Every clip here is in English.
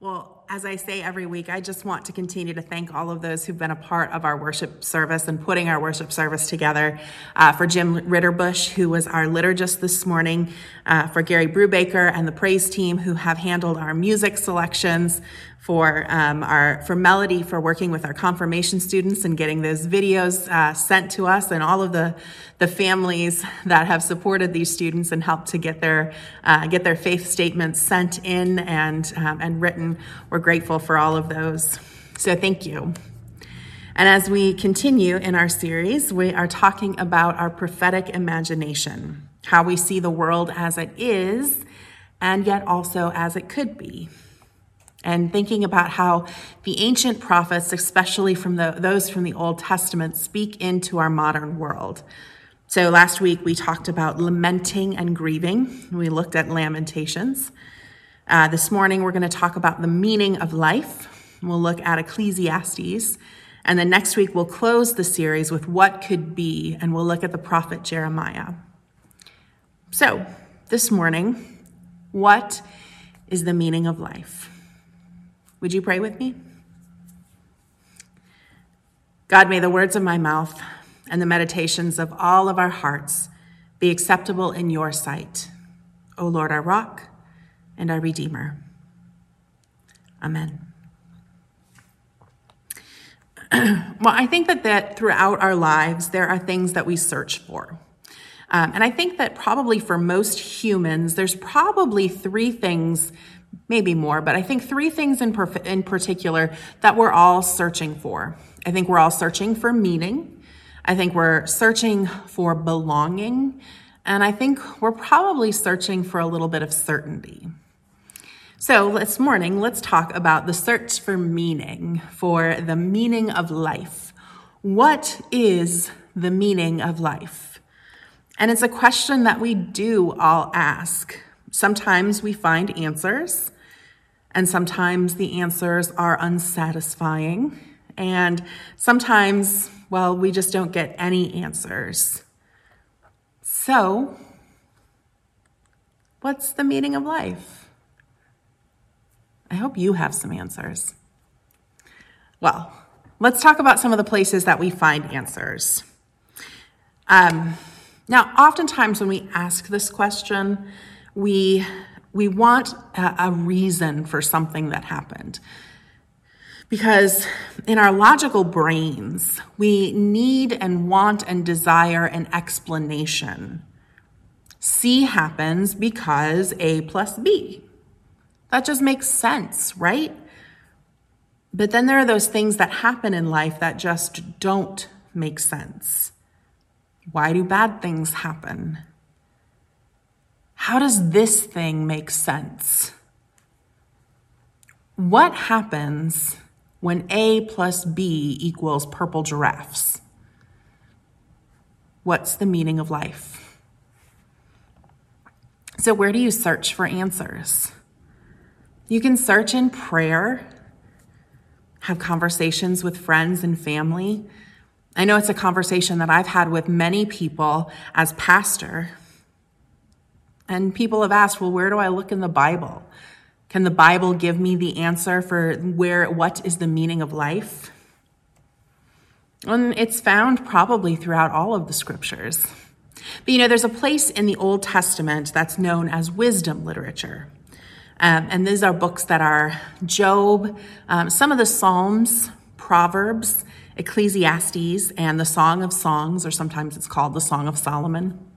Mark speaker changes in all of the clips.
Speaker 1: Well, as I say every week, I just want to continue to thank all of those who've been a part of our worship service and putting our worship service together. Uh, for Jim Ritterbush, who was our liturgist this morning, uh, for Gary Brubaker and the praise team who have handled our music selections, for um, our for Melody for working with our confirmation students and getting those videos uh, sent to us, and all of the the families that have supported these students and helped to get their uh, get their faith statements sent in and um, and written. We're grateful for all of those. So thank you. And as we continue in our series, we are talking about our prophetic imagination, how we see the world as it is, and yet also as it could be and thinking about how the ancient prophets, especially from the, those from the Old Testament, speak into our modern world. So last week we talked about lamenting and grieving. We looked at Lamentations. Uh, this morning we're going to talk about the meaning of life. We'll look at Ecclesiastes. And then next week we'll close the series with what could be, and we'll look at the prophet Jeremiah. So this morning, what is the meaning of life? Would you pray with me? God, may the words of my mouth and the meditations of all of our hearts be acceptable in your sight, O Lord, our rock and our redeemer. Amen. well, I think that, that throughout our lives, there are things that we search for. Um, and I think that probably for most humans, there's probably three things maybe more, but I think three things in, perf- in particular that we're all searching for. I think we're all searching for meaning. I think we're searching for belonging. And I think we're probably searching for a little bit of certainty. So this morning, let's talk about the search for meaning, for the meaning of life. What is the meaning of life? And it's a question that we do all ask. Sometimes we find answers, and sometimes the answers are unsatisfying. And sometimes, well, we just don't get any answers. So, what's the meaning of life? I hope you have some answers. Well, let's talk about some of the places that we find answers. Um, now, oftentimes when we ask this question, we we want a, a reason for something that happened. Because in our logical brains, we need and want and desire an explanation. C happens because A plus B. That just makes sense, right? But then there are those things that happen in life that just don't make sense. Why do bad things happen? How does this thing make sense? What happens when A plus B equals purple giraffes? What's the meaning of life? So, where do you search for answers? You can search in prayer, have conversations with friends and family. I know it's a conversation that I've had with many people as pastor. And people have asked, well, where do I look in the Bible? Can the Bible give me the answer for where what is the meaning of life? And it's found probably throughout all of the scriptures. But you know, there's a place in the Old Testament that's known as wisdom literature. Um, and these are books that are Job, um, some of the Psalms, Proverbs, Ecclesiastes, and the Song of Songs, or sometimes it's called the Song of Solomon.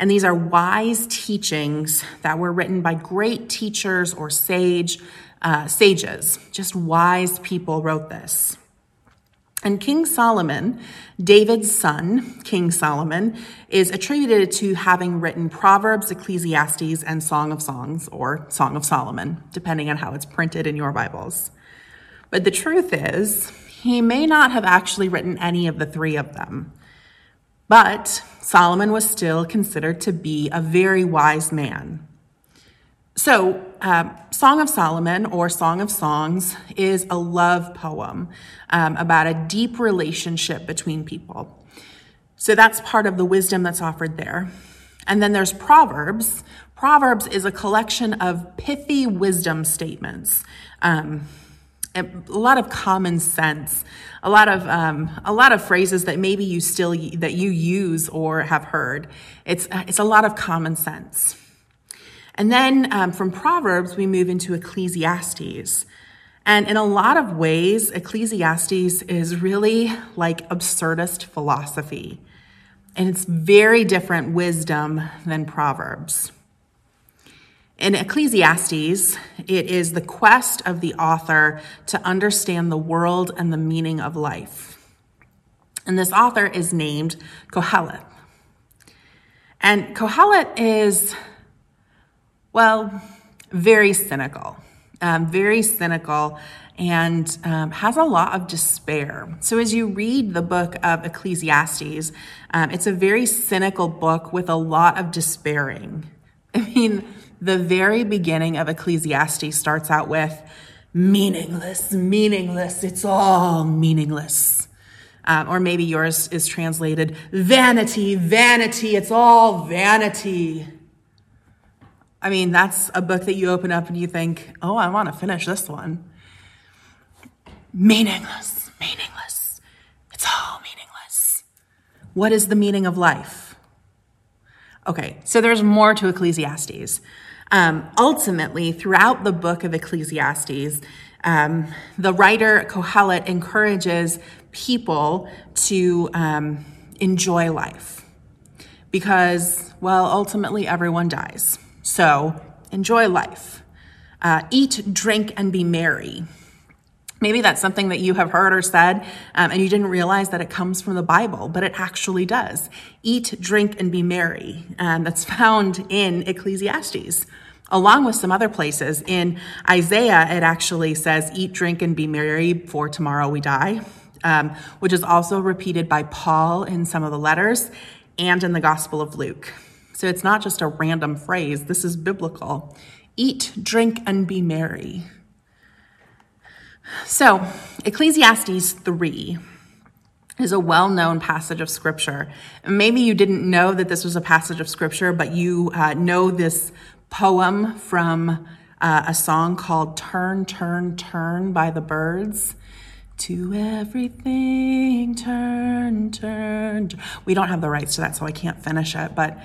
Speaker 1: And these are wise teachings that were written by great teachers or sage, uh, sages. Just wise people wrote this. And King Solomon, David's son, King Solomon, is attributed to having written Proverbs, Ecclesiastes, and Song of Songs, or Song of Solomon, depending on how it's printed in your Bibles. But the truth is, he may not have actually written any of the three of them. But Solomon was still considered to be a very wise man. So, uh, Song of Solomon or Song of Songs is a love poem um, about a deep relationship between people. So, that's part of the wisdom that's offered there. And then there's Proverbs. Proverbs is a collection of pithy wisdom statements. Um, a lot of common sense, a lot of um, a lot of phrases that maybe you still that you use or have heard. It's it's a lot of common sense. And then um, from Proverbs we move into Ecclesiastes, and in a lot of ways, Ecclesiastes is really like absurdist philosophy, and it's very different wisdom than Proverbs. In Ecclesiastes, it is the quest of the author to understand the world and the meaning of life. And this author is named Kohelet. And Kohelet is, well, very cynical, um, very cynical, and um, has a lot of despair. So as you read the book of Ecclesiastes, um, it's a very cynical book with a lot of despairing. I mean, the very beginning of Ecclesiastes starts out with meaningless, meaningless, it's all meaningless. Um, or maybe yours is translated vanity, vanity, it's all vanity. I mean, that's a book that you open up and you think, oh, I want to finish this one. Meaningless, meaningless, it's all meaningless. What is the meaning of life? Okay, so there's more to Ecclesiastes. Um, ultimately, throughout the book of Ecclesiastes, um, the writer Kohelet encourages people to um, enjoy life because, well, ultimately everyone dies. So enjoy life. Uh, eat, drink, and be merry. Maybe that's something that you have heard or said, um, and you didn't realize that it comes from the Bible, but it actually does. Eat, drink, and be merry. Um, that's found in Ecclesiastes along with some other places. In Isaiah, it actually says, Eat, drink, and be merry, for tomorrow we die, um, which is also repeated by Paul in some of the letters and in the Gospel of Luke. So it's not just a random phrase, this is biblical. Eat, drink, and be merry. So, Ecclesiastes 3 is a well known passage of scripture. Maybe you didn't know that this was a passage of scripture, but you uh, know this poem from uh, a song called Turn, Turn, Turn by the Byrds. To everything, turn, turn. We don't have the rights to that, so I can't finish it, but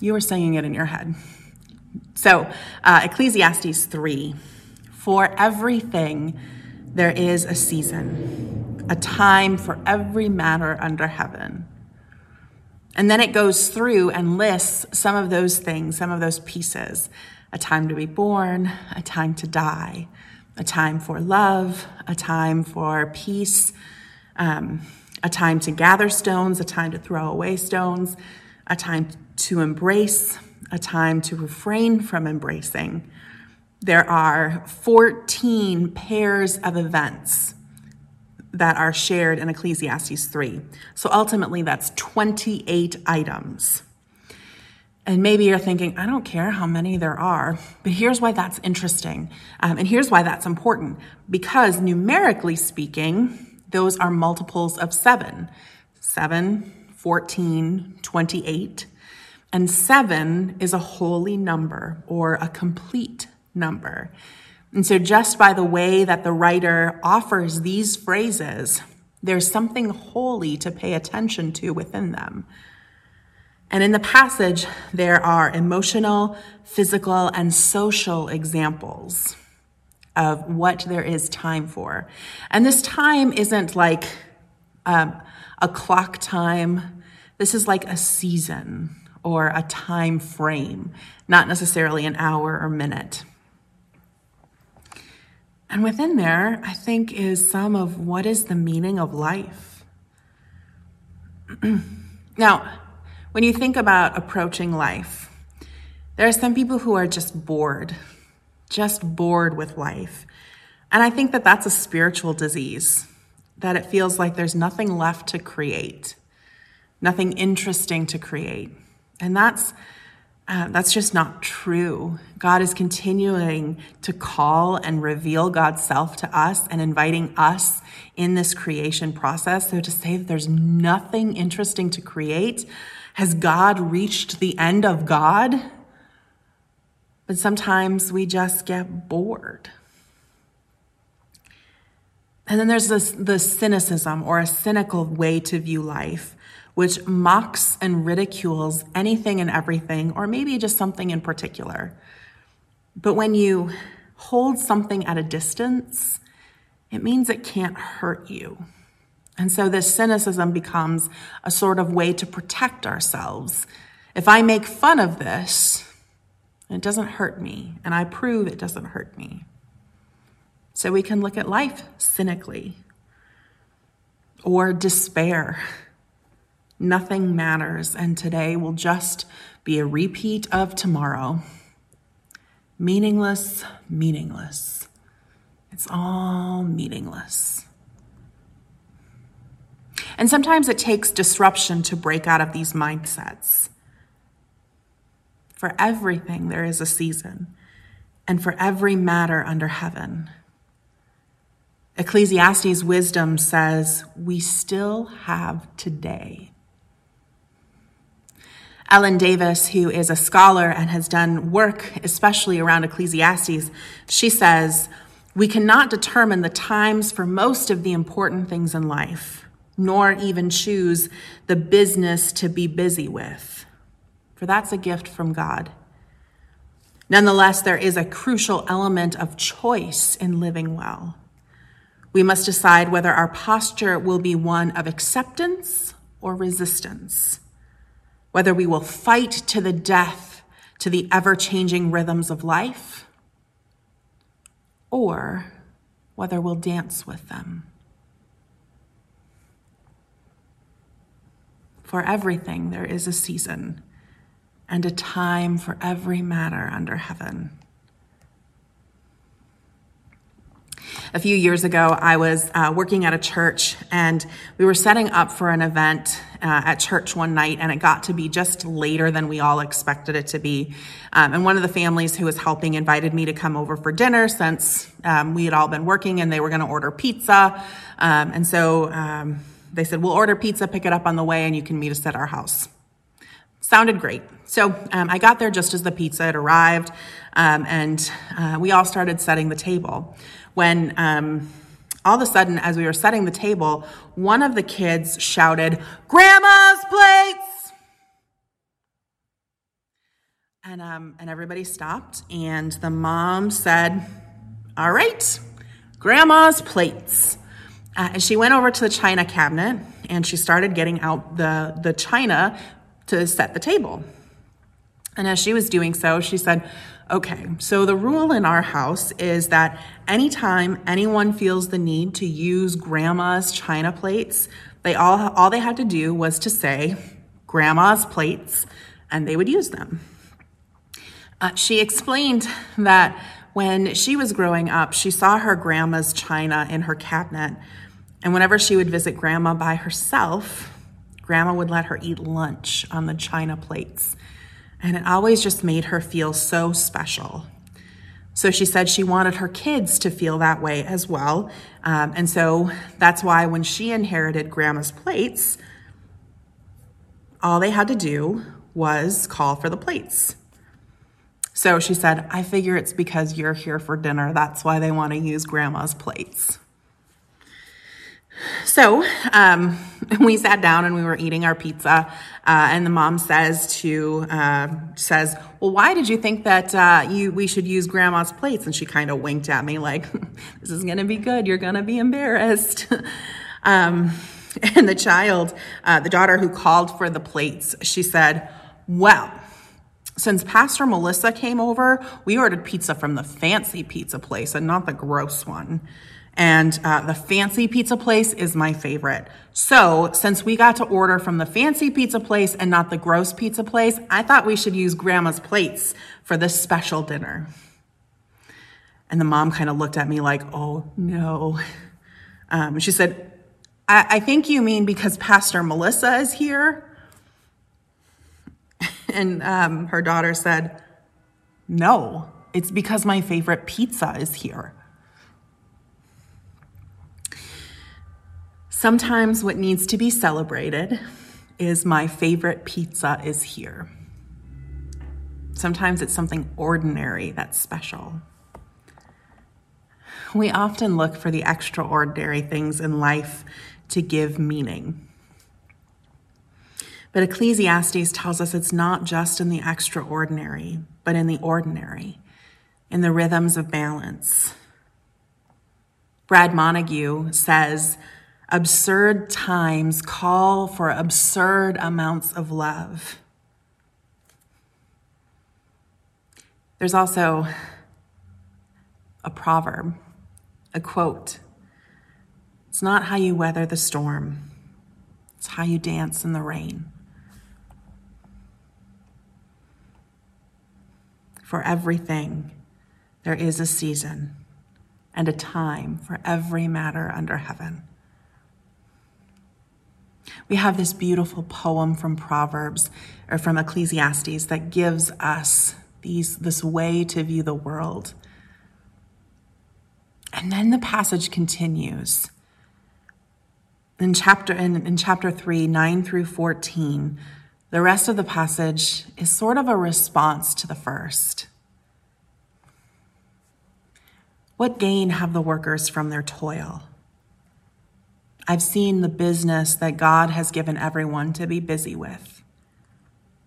Speaker 1: you were singing it in your head. So, uh, Ecclesiastes 3 For everything there is a season, a time for every matter under heaven and then it goes through and lists some of those things, some of those pieces a time to be born, a time to die, a time for love, a time for peace, um, a time to gather stones, a time to throw away stones, a time to embrace, a time to refrain from embracing. There are 14 pairs of events that are shared in Ecclesiastes 3. So ultimately, that's 28 items. And maybe you're thinking, I don't care how many there are, but here's why that's interesting. Um, and here's why that's important. Because numerically speaking, those are multiples of seven 7, 14, 28. And seven is a holy number or a complete number. And so, just by the way that the writer offers these phrases, there's something holy to pay attention to within them. And in the passage, there are emotional, physical, and social examples of what there is time for. And this time isn't like um, a clock time, this is like a season or a time frame, not necessarily an hour or minute. And within there, I think, is some of what is the meaning of life. now, when you think about approaching life, there are some people who are just bored, just bored with life. And I think that that's a spiritual disease, that it feels like there's nothing left to create, nothing interesting to create. And that's uh, that's just not true. God is continuing to call and reveal God's self to us and inviting us in this creation process. So to say that there's nothing interesting to create Has God reached the end of God? But sometimes we just get bored. And then there's this the cynicism or a cynical way to view life, which mocks and ridicules anything and everything, or maybe just something in particular. But when you hold something at a distance, it means it can't hurt you. And so this cynicism becomes a sort of way to protect ourselves. If I make fun of this, it doesn't hurt me, and I prove it doesn't hurt me. So we can look at life cynically or despair. Nothing matters, and today will just be a repeat of tomorrow. Meaningless, meaningless. It's all meaningless. And sometimes it takes disruption to break out of these mindsets. For everything, there is a season, and for every matter under heaven. Ecclesiastes' wisdom says, We still have today. Ellen Davis, who is a scholar and has done work, especially around Ecclesiastes, she says, We cannot determine the times for most of the important things in life nor even choose the business to be busy with, for that's a gift from God. Nonetheless, there is a crucial element of choice in living well. We must decide whether our posture will be one of acceptance or resistance, whether we will fight to the death to the ever changing rhythms of life, or whether we'll dance with them. For everything there is a season and a time for every matter under heaven. A few years ago, I was uh, working at a church and we were setting up for an event uh, at church one night, and it got to be just later than we all expected it to be. Um, and one of the families who was helping invited me to come over for dinner since um, we had all been working and they were going to order pizza. Um, and so, um, they said, We'll order pizza, pick it up on the way, and you can meet us at our house. Sounded great. So um, I got there just as the pizza had arrived, um, and uh, we all started setting the table. When um, all of a sudden, as we were setting the table, one of the kids shouted, Grandma's plates! And, um, and everybody stopped, and the mom said, All right, Grandma's plates. Uh, and she went over to the china cabinet and she started getting out the, the china to set the table. And as she was doing so, she said, Okay, so the rule in our house is that anytime anyone feels the need to use grandma's china plates, they all all they had to do was to say grandma's plates and they would use them. Uh, she explained that when she was growing up, she saw her grandma's china in her cabinet and whenever she would visit grandma by herself, grandma would let her eat lunch on the china plates. And it always just made her feel so special. So she said she wanted her kids to feel that way as well. Um, and so that's why when she inherited grandma's plates, all they had to do was call for the plates. So she said, I figure it's because you're here for dinner. That's why they want to use grandma's plates. So um, we sat down and we were eating our pizza, uh, and the mom says to uh, says, "Well, why did you think that uh, you we should use grandma's plates?" And she kind of winked at me like, "This is gonna be good. You're gonna be embarrassed." um, and the child, uh, the daughter who called for the plates, she said, "Well." Since Pastor Melissa came over, we ordered pizza from the fancy pizza place and not the gross one. And uh, the fancy pizza place is my favorite. So, since we got to order from the fancy pizza place and not the gross pizza place, I thought we should use grandma's plates for this special dinner. And the mom kind of looked at me like, oh no. Um, she said, I-, I think you mean because Pastor Melissa is here. And um, her daughter said, no, it's because my favorite pizza is here. Sometimes what needs to be celebrated is my favorite pizza is here. Sometimes it's something ordinary that's special. We often look for the extraordinary things in life to give meaning. But Ecclesiastes tells us it's not just in the extraordinary, but in the ordinary, in the rhythms of balance. Brad Montague says, absurd times call for absurd amounts of love. There's also a proverb, a quote. It's not how you weather the storm, it's how you dance in the rain. For everything, there is a season and a time for every matter under heaven. We have this beautiful poem from Proverbs or from Ecclesiastes that gives us these, this way to view the world. And then the passage continues. In chapter, in, in chapter 3, 9 through 14, the rest of the passage is sort of a response to the first. What gain have the workers from their toil? I've seen the business that God has given everyone to be busy with.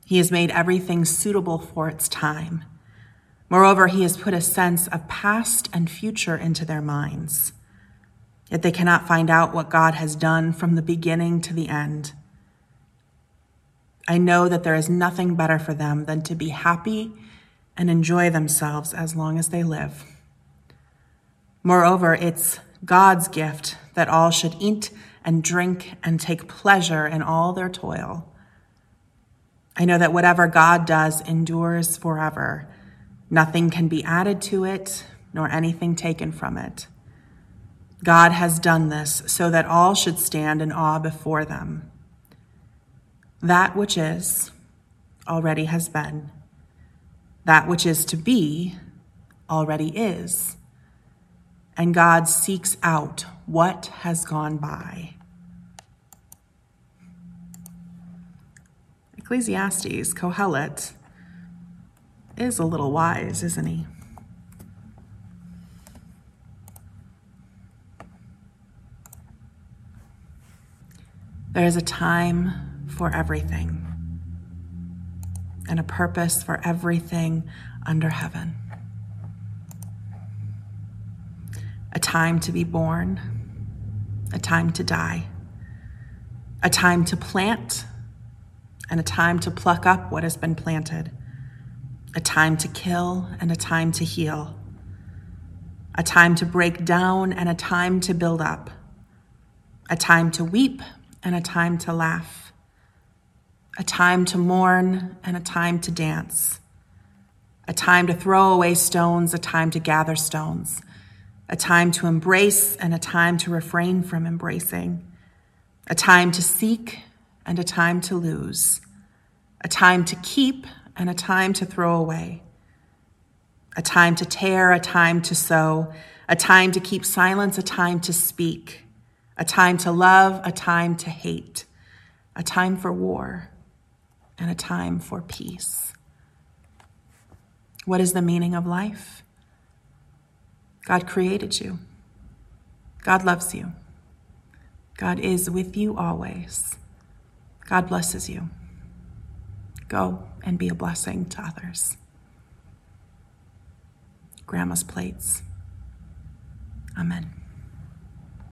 Speaker 1: He has made everything suitable for its time. Moreover, He has put a sense of past and future into their minds. Yet they cannot find out what God has done from the beginning to the end. I know that there is nothing better for them than to be happy and enjoy themselves as long as they live. Moreover, it's God's gift that all should eat and drink and take pleasure in all their toil. I know that whatever God does endures forever. Nothing can be added to it, nor anything taken from it. God has done this so that all should stand in awe before them. That which is already has been. That which is to be already is. And God seeks out what has gone by. Ecclesiastes, Kohelet, is a little wise, isn't he? There is a time for everything and a purpose for everything under heaven. A time to be born, a time to die, a time to plant, and a time to pluck up what has been planted, a time to kill and a time to heal, a time to break down and a time to build up, a time to weep and a time to laugh, a time to mourn and a time to dance, a time to throw away stones, a time to gather stones, a time to embrace and a time to refrain from embracing, a time to seek and a time to lose, a time to keep and a time to throw away, a time to tear, a time to sow, a time to keep silence, a time to speak a time to love, a time to hate, a time for war, and a time for peace. What is the meaning of life? God created you. God loves you. God is with you always. God blesses you. Go and be a blessing to others. Grandma's plates. Amen.